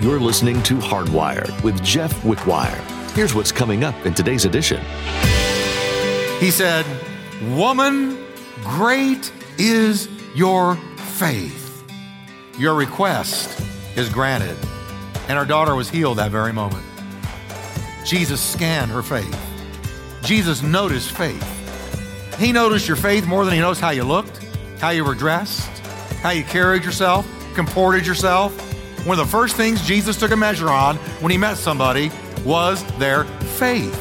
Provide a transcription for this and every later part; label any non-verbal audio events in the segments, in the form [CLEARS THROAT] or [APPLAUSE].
You're listening to Hardwired with Jeff Wickwire. Here's what's coming up in today's edition. He said, Woman, great is your faith. Your request is granted. And her daughter was healed that very moment. Jesus scanned her faith. Jesus noticed faith. He noticed your faith more than he noticed how you looked, how you were dressed, how you carried yourself, comported yourself. One of the first things Jesus took a measure on when he met somebody was their faith.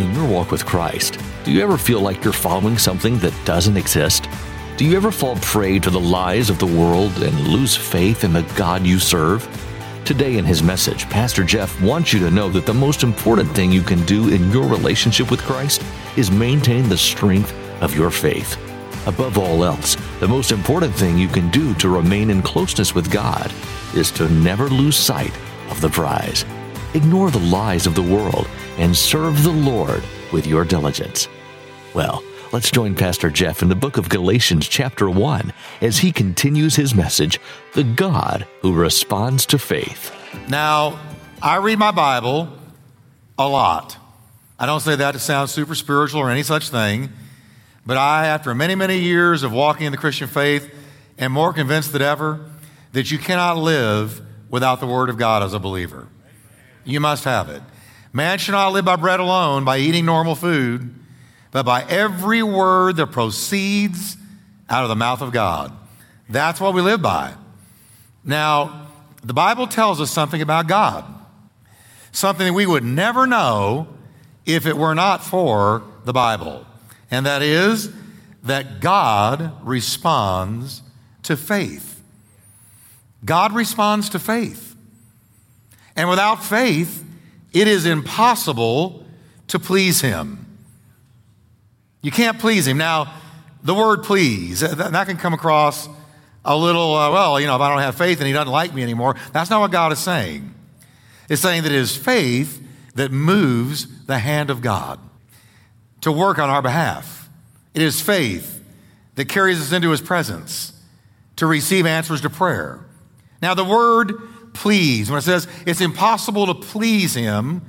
In your walk with Christ, do you ever feel like you're following something that doesn't exist? Do you ever fall prey to the lies of the world and lose faith in the God you serve? Today, in his message, Pastor Jeff wants you to know that the most important thing you can do in your relationship with Christ is maintain the strength of your faith. Above all else, the most important thing you can do to remain in closeness with God is to never lose sight of the prize. Ignore the lies of the world and serve the Lord with your diligence. Well, let's join Pastor Jeff in the book of Galatians, chapter 1, as he continues his message The God Who Responds to Faith. Now, I read my Bible a lot. I don't say that to sound super spiritual or any such thing, but I, after many, many years of walking in the Christian faith, am more convinced than ever that you cannot live without the Word of God as a believer. You must have it. Man should not live by bread alone, by eating normal food, but by every word that proceeds out of the mouth of God. That's what we live by. Now, the Bible tells us something about God, something that we would never know if it were not for the Bible, and that is that God responds to faith. God responds to faith. And without faith, it is impossible to please Him. You can't please Him. Now, the word please, that can come across a little, uh, well, you know, if I don't have faith and He doesn't like me anymore, that's not what God is saying. It's saying that it is faith that moves the hand of God to work on our behalf. It is faith that carries us into His presence to receive answers to prayer. Now, the word please, when it says it's impossible to please him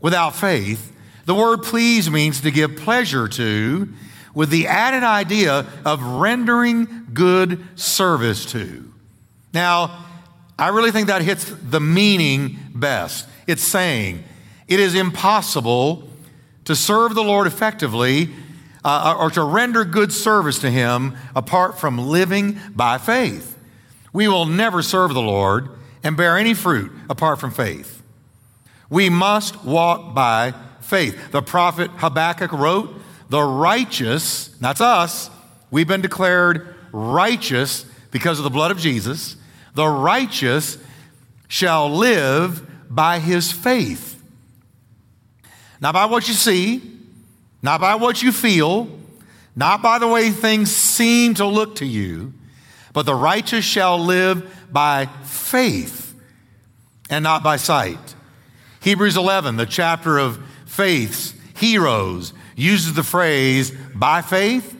without faith, the word please means to give pleasure to with the added idea of rendering good service to. Now, I really think that hits the meaning best. It's saying it is impossible to serve the Lord effectively uh, or to render good service to Him apart from living by faith. We will never serve the Lord and bear any fruit apart from faith. We must walk by faith. The prophet Habakkuk wrote, The righteous, that's us, we've been declared righteous because of the blood of Jesus. The righteous shall live by his faith. Not by what you see, not by what you feel, not by the way things seem to look to you, but the righteous shall live by faith and not by sight. Hebrews 11, the chapter of faith's heroes, uses the phrase by faith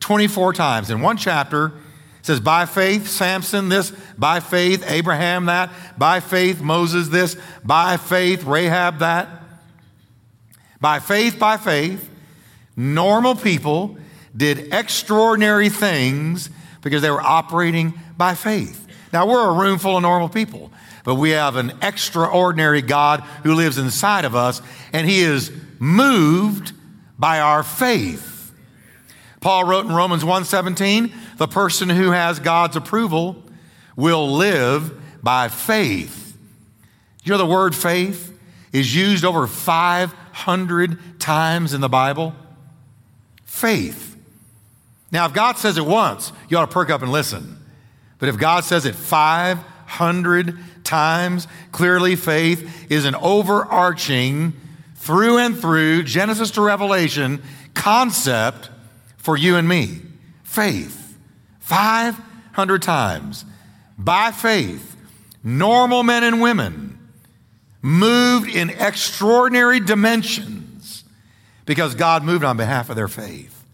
24 times. In one chapter, it says, by faith, Samson this, by faith, Abraham that, by faith, Moses this, by faith, Rahab that. By faith, by faith, normal people did extraordinary things because they were operating by faith. Now, we're a room full of normal people, but we have an extraordinary God who lives inside of us, and He is moved by our faith. Paul wrote in Romans 1:17, the person who has God's approval will live by faith. You know the word faith is used over 500 times in the Bible? Faith. Now, if God says it once, you ought to perk up and listen. But if God says it 500 times, clearly faith is an overarching, through and through, Genesis to Revelation concept for you and me. Faith. 500 times. By faith, normal men and women moved in extraordinary dimensions because God moved on behalf of their faith.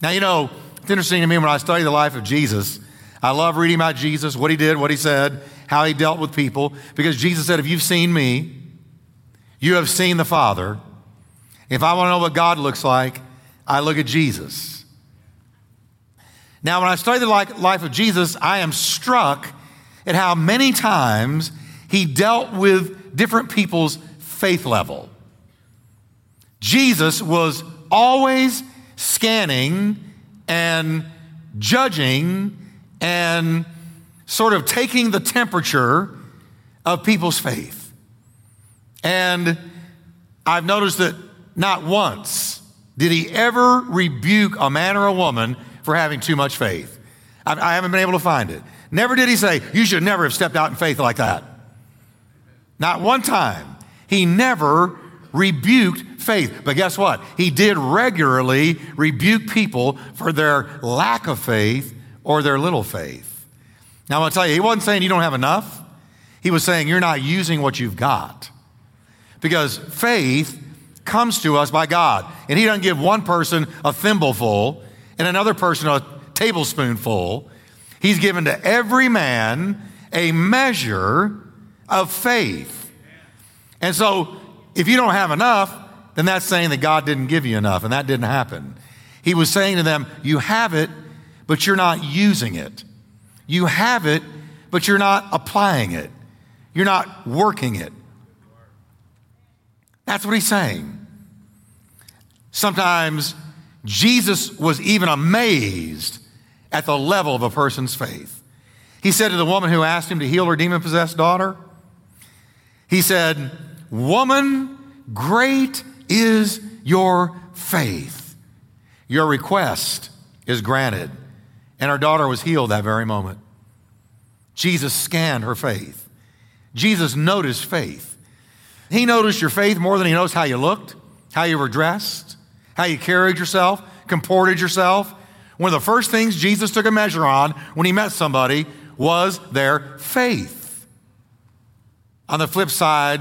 Now, you know, It's interesting to me when I study the life of Jesus. I love reading about Jesus, what he did, what he said, how he dealt with people, because Jesus said, If you've seen me, you have seen the Father. If I want to know what God looks like, I look at Jesus. Now, when I study the life of Jesus, I am struck at how many times he dealt with different people's faith level. Jesus was always scanning and judging and sort of taking the temperature of people's faith. And I've noticed that not once did he ever rebuke a man or a woman for having too much faith. I, haven't been able to find it. Never did he say, You should never have stepped out in faith like that. Not one time. He never rebuked faith. But guess what? He did regularly rebuke people for their lack of faith or their little faith. Now, I'm going to tell you, he wasn't saying you don't have enough. He was saying you're not using what you've got. Because faith comes to us by God. And He doesn't give one person a thimbleful and another person a tablespoonful. He's given to every man a measure of faith. And so, if you don't have enough, then that's saying that God didn't give you enough, and that didn't happen. He was saying to them, You have it, but you're not using it. You have it, but you're not applying it. You're not working it. That's what he's saying. Sometimes Jesus was even amazed at the level of a person's faith. He said to the woman who asked him to heal her demon possessed daughter, He said, Woman, great is your faith. Your request is granted. And her daughter was healed that very moment. Jesus scanned her faith. Jesus noticed faith. He noticed your faith more than he knows how you looked, how you were dressed, how you carried yourself, comported yourself. One of the first things Jesus took a measure on when he met somebody was their faith. On the flip side,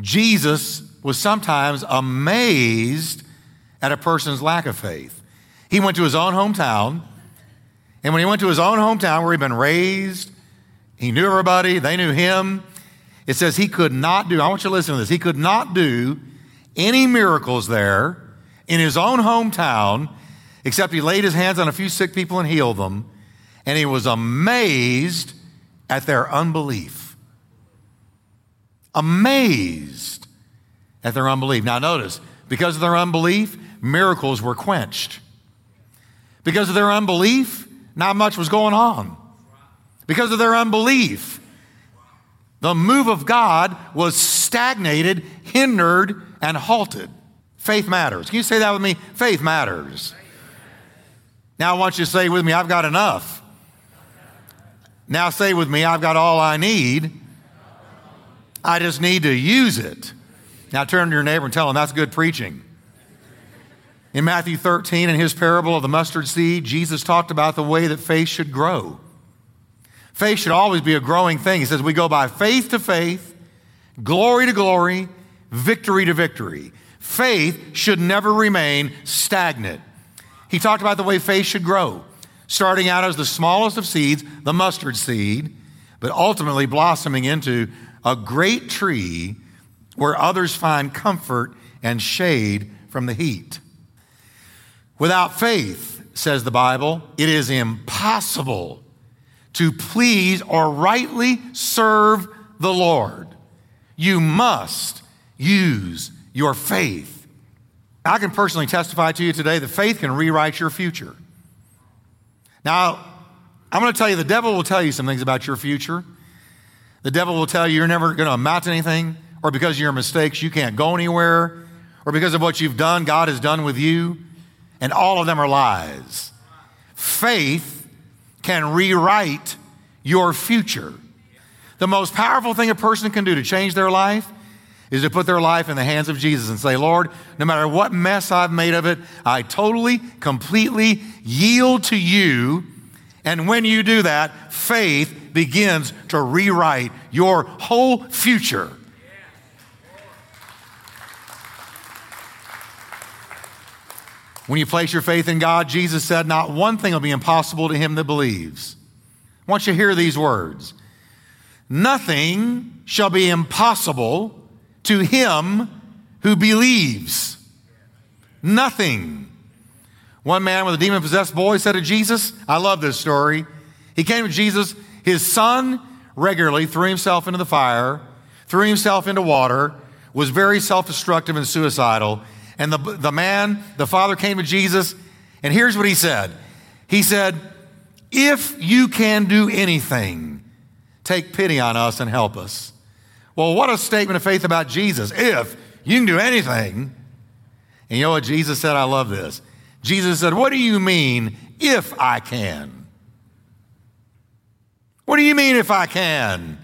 Jesus was sometimes amazed at a person's lack of faith. He went to his own hometown, and when he went to his own hometown where he'd been raised, he knew everybody, they knew him. It says he could not do, I want you to listen to this, he could not do any miracles there in his own hometown, except he laid his hands on a few sick people and healed them. And he was amazed at their unbelief. Amazed at their unbelief. Now, notice, because of their unbelief, miracles were quenched. Because of their unbelief, not much was going on. Because of their unbelief, the move of God was stagnated, hindered, and halted. Faith matters. Can you say that with me? Faith matters. Now I want you to say with me, I've got enough. Now say with me, I've got all I need. I just need to use it. Now turn to your neighbor and tell him that's good preaching. In Matthew 13, in his parable of the mustard seed, Jesus talked about the way that faith should grow. Faith should always be a growing thing. He says we go by faith to faith, glory to glory, victory to victory. Faith should never remain stagnant. He talked about the way faith should grow, starting out as the smallest of seeds, the mustard seed, but ultimately blossoming into a great tree where others find comfort and shade from the heat. Without faith, says the Bible, it is impossible to please or rightly serve the Lord. You must use your faith. I can personally testify to you today that faith can rewrite your future. Now, I'm going to tell you the devil will tell you some things about your future. The devil will tell you you're never going to amount to anything, or because of your mistakes, you can't go anywhere, or because of what you've done, God has done with you and all of them are lies. Faith can rewrite your future. The most powerful thing a person can do to change their life is to put their life in the hands of Jesus and say, Lord, no matter what mess I've made of it, I totally, completely yield to you. And when you do that, faith begins to rewrite your whole future. When you place your faith in God, Jesus said, Not one thing will be impossible to him that believes. I want you to hear these words Nothing shall be impossible to him who believes. Nothing. One man with a demon possessed boy said to Jesus, I love this story. He came to Jesus, his son regularly threw himself into the fire, threw himself into water, was very self destructive and suicidal. And the, the man, the father came to Jesus, and here's what he said He said, If you can do anything, take pity on us and help us. Well, what a statement of faith about Jesus. If you can do anything. And you know what Jesus said? I love this. Jesus said, What do you mean, if I can? What do you mean, if I can?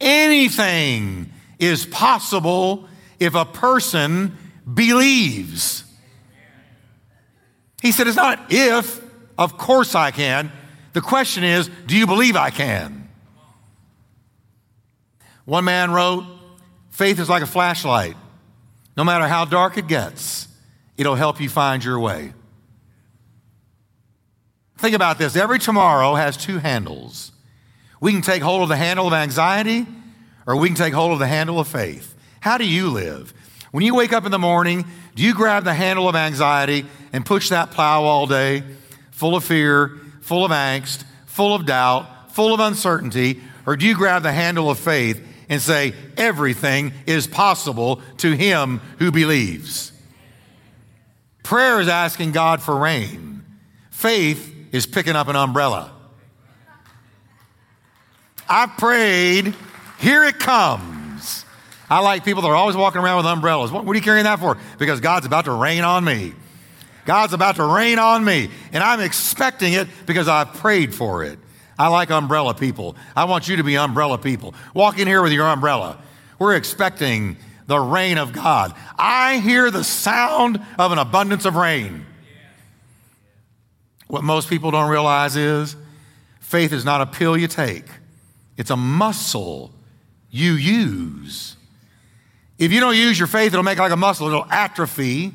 Anything is possible if a person believes. He said, It's not if, of course I can. The question is, do you believe I can? One man wrote, Faith is like a flashlight. No matter how dark it gets, it'll help you find your way. Think about this every tomorrow has two handles. We can take hold of the handle of anxiety, or we can take hold of the handle of faith. How do you live? When you wake up in the morning, do you grab the handle of anxiety and push that plow all day, full of fear, full of angst, full of doubt, full of uncertainty? Or do you grab the handle of faith and say, everything is possible to him who believes? Prayer is asking God for rain, faith is picking up an umbrella. I prayed, here it comes. I like people that are always walking around with umbrellas. What, what are you carrying that for? Because God's about to rain on me. God's about to rain on me. And I'm expecting it because I've prayed for it. I like umbrella people. I want you to be umbrella people. Walk in here with your umbrella. We're expecting the rain of God. I hear the sound of an abundance of rain. What most people don't realize is faith is not a pill you take, it's a muscle you use. If you don't use your faith, it'll make like a muscle, it'll atrophy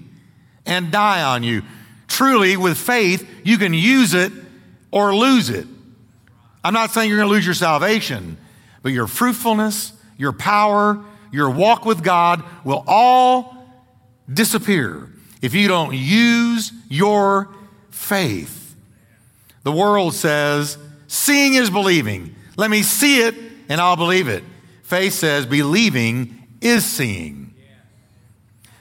and die on you. Truly, with faith, you can use it or lose it. I'm not saying you're going to lose your salvation, but your fruitfulness, your power, your walk with God will all disappear if you don't use your faith. The world says, seeing is believing. Let me see it and I'll believe it. Faith says, believing is seeing.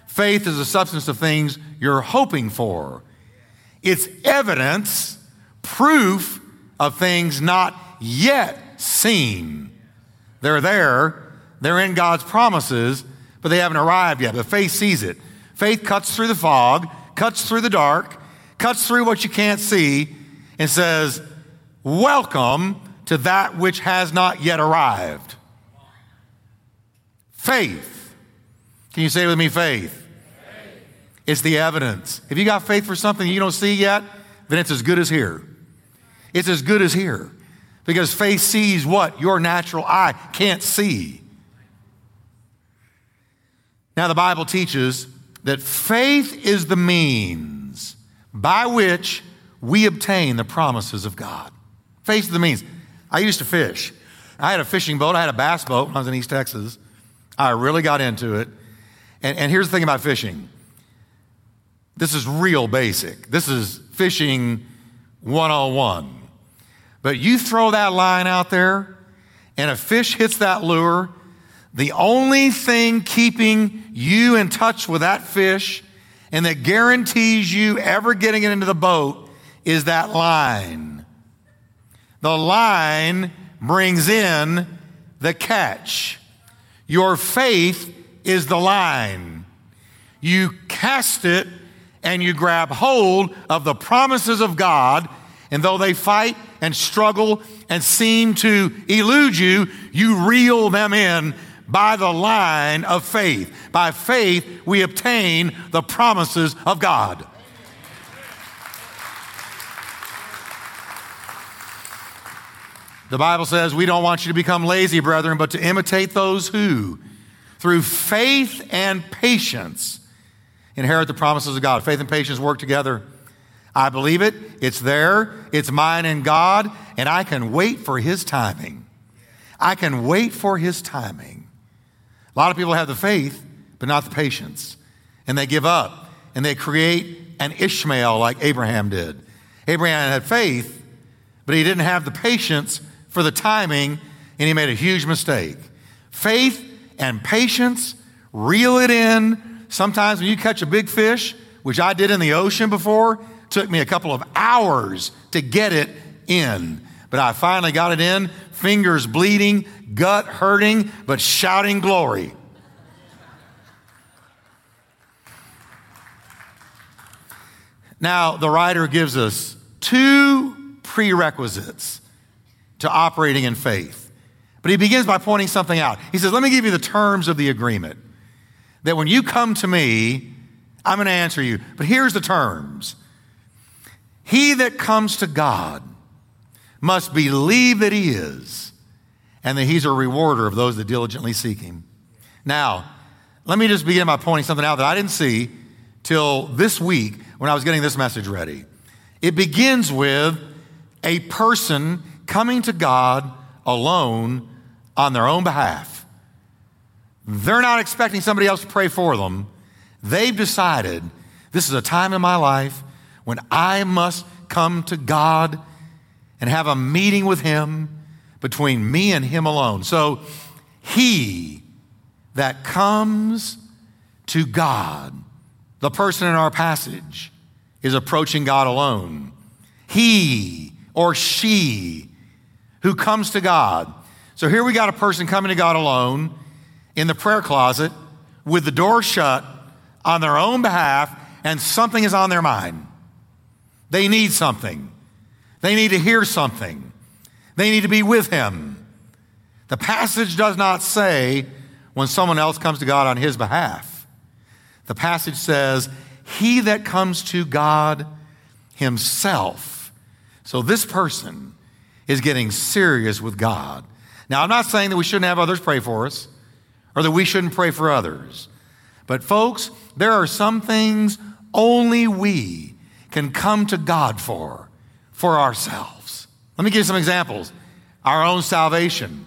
Faith is the substance of things you're hoping for. It's evidence, proof of things not yet seen. They're there, they're in God's promises, but they haven't arrived yet. But faith sees it. Faith cuts through the fog, cuts through the dark, cuts through what you can't see, and says, Welcome to that which has not yet arrived faith. Can you say with me, faith? faith? It's the evidence. If you got faith for something you don't see yet, then it's as good as here. It's as good as here. Because faith sees what your natural eye can't see. Now, the Bible teaches that faith is the means by which we obtain the promises of God. Faith is the means. I used to fish. I had a fishing boat, I had a bass boat when I was in East Texas. I really got into it. And, and here's the thing about fishing this is real basic. This is fishing 101. But you throw that line out there, and a fish hits that lure, the only thing keeping you in touch with that fish and that guarantees you ever getting it into the boat is that line. The line brings in the catch. Your faith is the line. You cast it and you grab hold of the promises of God, and though they fight and struggle and seem to elude you, you reel them in by the line of faith. By faith, we obtain the promises of God. The Bible says we don't want you to become lazy, brethren, but to imitate those who, through faith and patience, inherit the promises of God. Faith and patience work together. I believe it. It's there. It's mine in God. And I can wait for His timing. I can wait for His timing. A lot of people have the faith, but not the patience. And they give up and they create an Ishmael like Abraham did. Abraham had faith, but he didn't have the patience for the timing, and he made a huge mistake. Faith and patience, reel it in. Sometimes when you catch a big fish, which I did in the ocean before, took me a couple of hours to get it in. But I finally got it in, fingers bleeding, gut hurting, but shouting glory. Now, the writer gives us two prerequisites to operating in faith. But he begins by pointing something out. He says, Let me give you the terms of the agreement. That when you come to me, I'm going to answer you. But here's the terms He that comes to God must believe that he is, and that he's a rewarder of those that diligently seek him. Now, let me just begin by pointing something out that I didn't see till this week when I was getting this message ready. It begins with a person coming to God alone on their own behalf. They're not expecting somebody else to pray for them. They've decided this is a time in my life when I must come to God and have a meeting with Him between me and Him alone. So, He that comes to God the person in our passage is approaching God alone. He or she who comes to God. So here we got a person coming to God alone in the prayer closet with the door shut on their own behalf, and something is on their mind. They need something. They need to hear something. They need to be with Him. The passage does not say when someone else comes to God on His behalf. The passage says, He that comes to God himself. So this person is getting serious with God. Now, I'm not saying that we shouldn't have others pray for us or that we shouldn't pray for others. But, folks, there are some things only we can come to God for, for ourselves. Let me give you some examples. Our own salvation.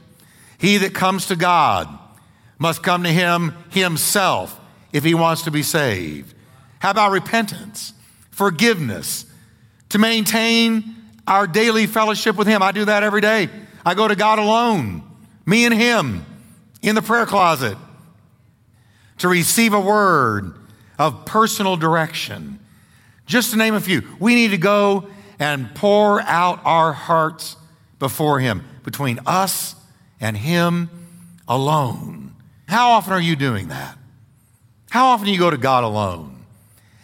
He that comes to God must come to Him Himself if he wants to be saved? How about repentance, forgiveness, to maintain our daily fellowship with him? I do that every day. I go to God alone, me and him, in the prayer closet, to receive a word of personal direction. Just to name a few, we need to go and pour out our hearts before him, between us and him alone. How often are you doing that? How often do you go to God alone?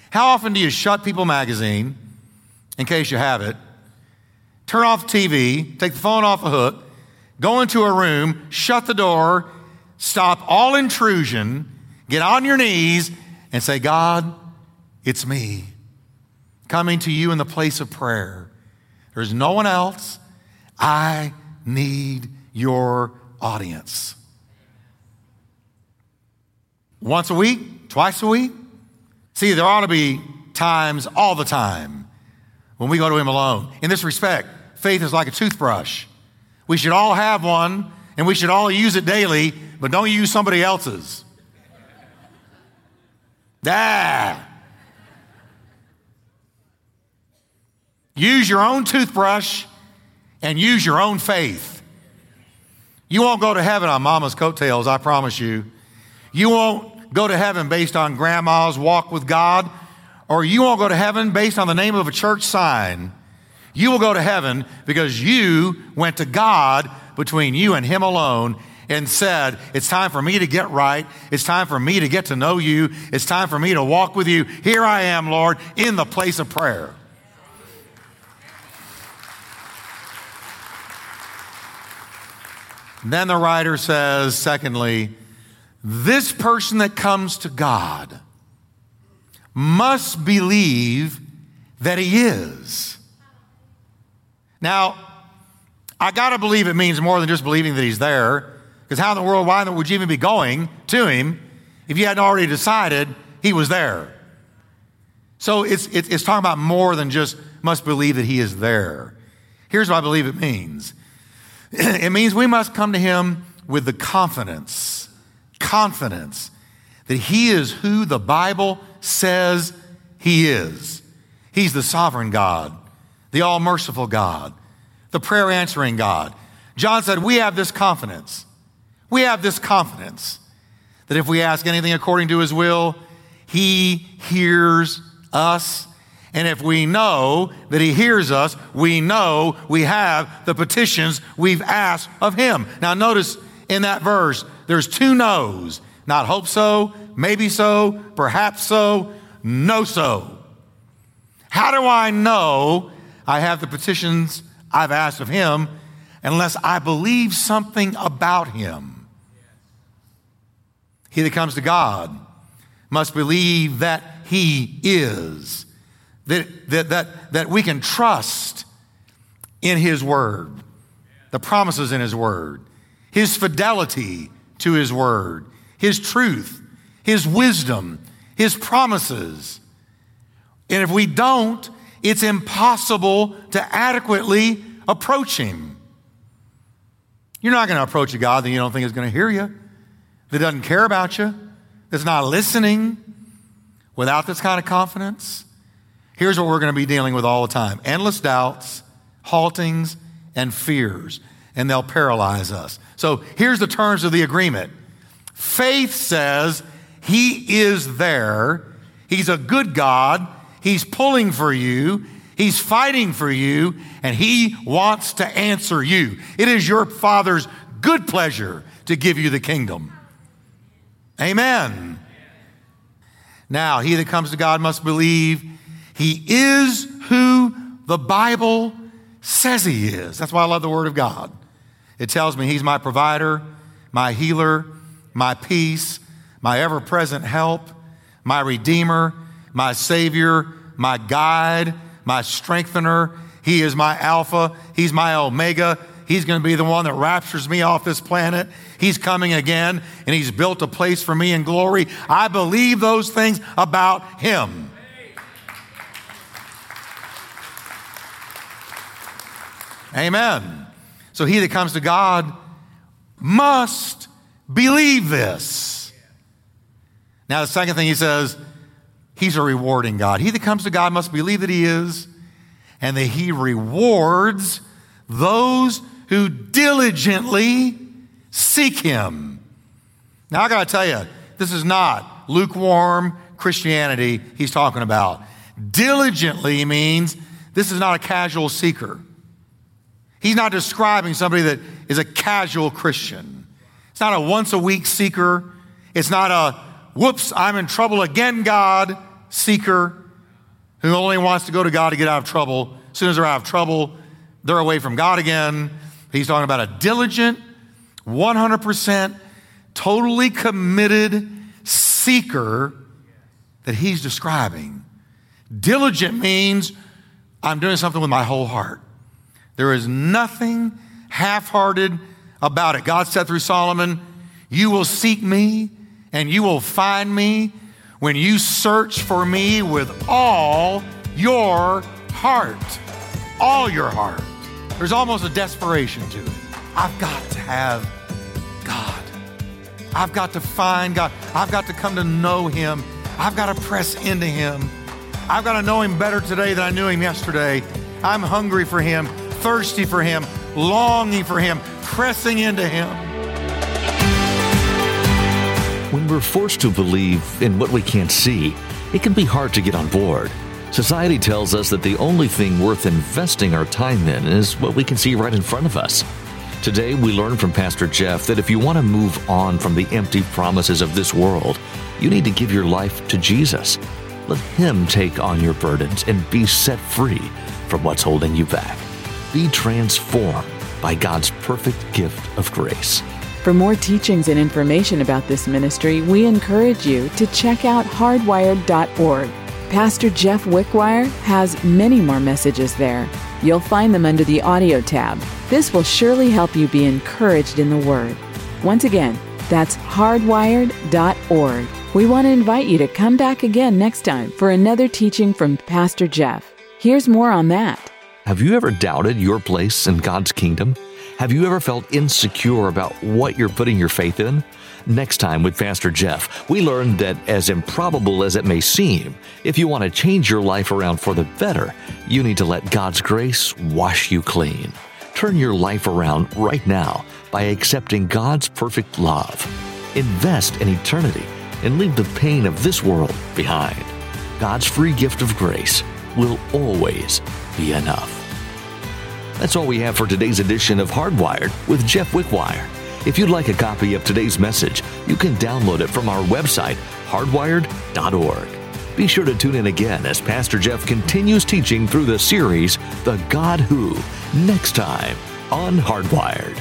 How often do you shut People magazine, in case you have it, turn off TV, take the phone off the hook, go into a room, shut the door, stop all intrusion, get on your knees, and say, God, it's me coming to you in the place of prayer. There's no one else. I need your audience. Once a week, Twice a week? See, there ought to be times all the time when we go to Him alone. In this respect, faith is like a toothbrush. We should all have one and we should all use it daily, but don't use somebody else's. Ah. Use your own toothbrush and use your own faith. You won't go to heaven on mama's coattails, I promise you. You won't go to heaven based on grandma's walk with God, or you won't go to heaven based on the name of a church sign. You will go to heaven because you went to God between you and Him alone and said, It's time for me to get right. It's time for me to get to know you. It's time for me to walk with you. Here I am, Lord, in the place of prayer. Then the writer says, secondly, this person that comes to God must believe that he is. Now, I got to believe it means more than just believing that he's there, because how in the world, why would you even be going to him if you hadn't already decided he was there? So it's, it's, it's talking about more than just must believe that He is there. Here's what I believe it means [CLEARS THROAT] it means we must come to Him with the confidence, confidence that He is who the Bible says He is. He's the sovereign God, the all merciful God, the prayer answering God. John said, We have this confidence. We have this confidence that if we ask anything according to His will, He hears us. And if we know that He hears us, we know we have the petitions we've asked of Him. Now, notice in that verse, there's two no's not hope so, maybe so, perhaps so, no so. How do I know I have the petitions I've asked of Him unless I believe something about Him? He that comes to God must believe that He is, that, that, that, that we can trust in His Word, the promises in His Word, His fidelity to His Word, His truth, His wisdom, His promises. And if we don't, it's impossible to adequately approach Him. You're not going to approach a God that you don't think is going to hear you, that doesn't care about you, that's not listening without this kind of confidence. Here's what we're going to be dealing with all the time endless doubts, haltings, and fears, and they'll paralyze us. So here's the terms of the agreement faith says He is there, He's a good God, He's pulling for you. He's fighting for you and he wants to answer you. It is your Father's good pleasure to give you the kingdom. Amen. Now, he that comes to God must believe he is who the Bible says he is. That's why I love the Word of God. It tells me he's my provider, my healer, my peace, my ever present help, my redeemer, my savior, my guide, my strengthener. He is my Alpha, he's my Omega. He's going to be the one that raptures me off this planet. He's coming again, and He's built a place for me in glory. I believe those things about Him. Amen. So he that comes to God must believe this. Now, the second thing he says, he's a rewarding God. He that comes to God must believe that he is, and that he rewards those who diligently seek him. Now, I got to tell you, this is not lukewarm Christianity he's talking about. Diligently means this is not a casual seeker. He's not describing somebody that is a casual Christian. It's not a once a week seeker. It's not a whoops, I'm in trouble again, God seeker who only wants to go to God to get out of trouble. As soon as they're out of trouble, they're away from God again. He's talking about a diligent, 100% totally committed seeker that he's describing. Diligent means I'm doing something with my whole heart. There is nothing half hearted about it. God said through Solomon, You will seek me and you will find me when you search for me with all your heart. All your heart. There's almost a desperation to it. I've got to have God. I've got to find God. I've got to come to know Him. I've got to press into Him. I've got to know Him better today than I knew Him yesterday. I'm hungry for Him, thirsty for Him, longing for Him, pressing into Him. When we're forced to believe in what we can't see, it can be hard to get on board. Society tells us that the only thing worth investing our time in is what we can see right in front of us. Today, we learn from Pastor Jeff that if you want to move on from the empty promises of this world, you need to give your life to Jesus. Let Him take on your burdens and be set free from what's holding you back. Be transformed by God's perfect gift of grace. For more teachings and information about this ministry, we encourage you to check out hardwired.org. Pastor Jeff Wickwire has many more messages there. You'll find them under the audio tab. This will surely help you be encouraged in the Word. Once again, That's hardwired.org. We want to invite you to come back again next time for another teaching from Pastor Jeff. Here's more on that. Have you ever doubted your place in God's kingdom? Have you ever felt insecure about what you're putting your faith in? Next time with Pastor Jeff, we learned that as improbable as it may seem, if you want to change your life around for the better, you need to let God's grace wash you clean. Turn your life around right now by accepting God's perfect love. Invest in eternity and leave the pain of this world behind. God's free gift of grace will always be enough. That's all we have for today's edition of Hardwired with Jeff Wickwire. If you'd like a copy of today's message, you can download it from our website, hardwired.org. Be sure to tune in again as Pastor Jeff continues teaching through the series, The God Who, next time on Hardwired.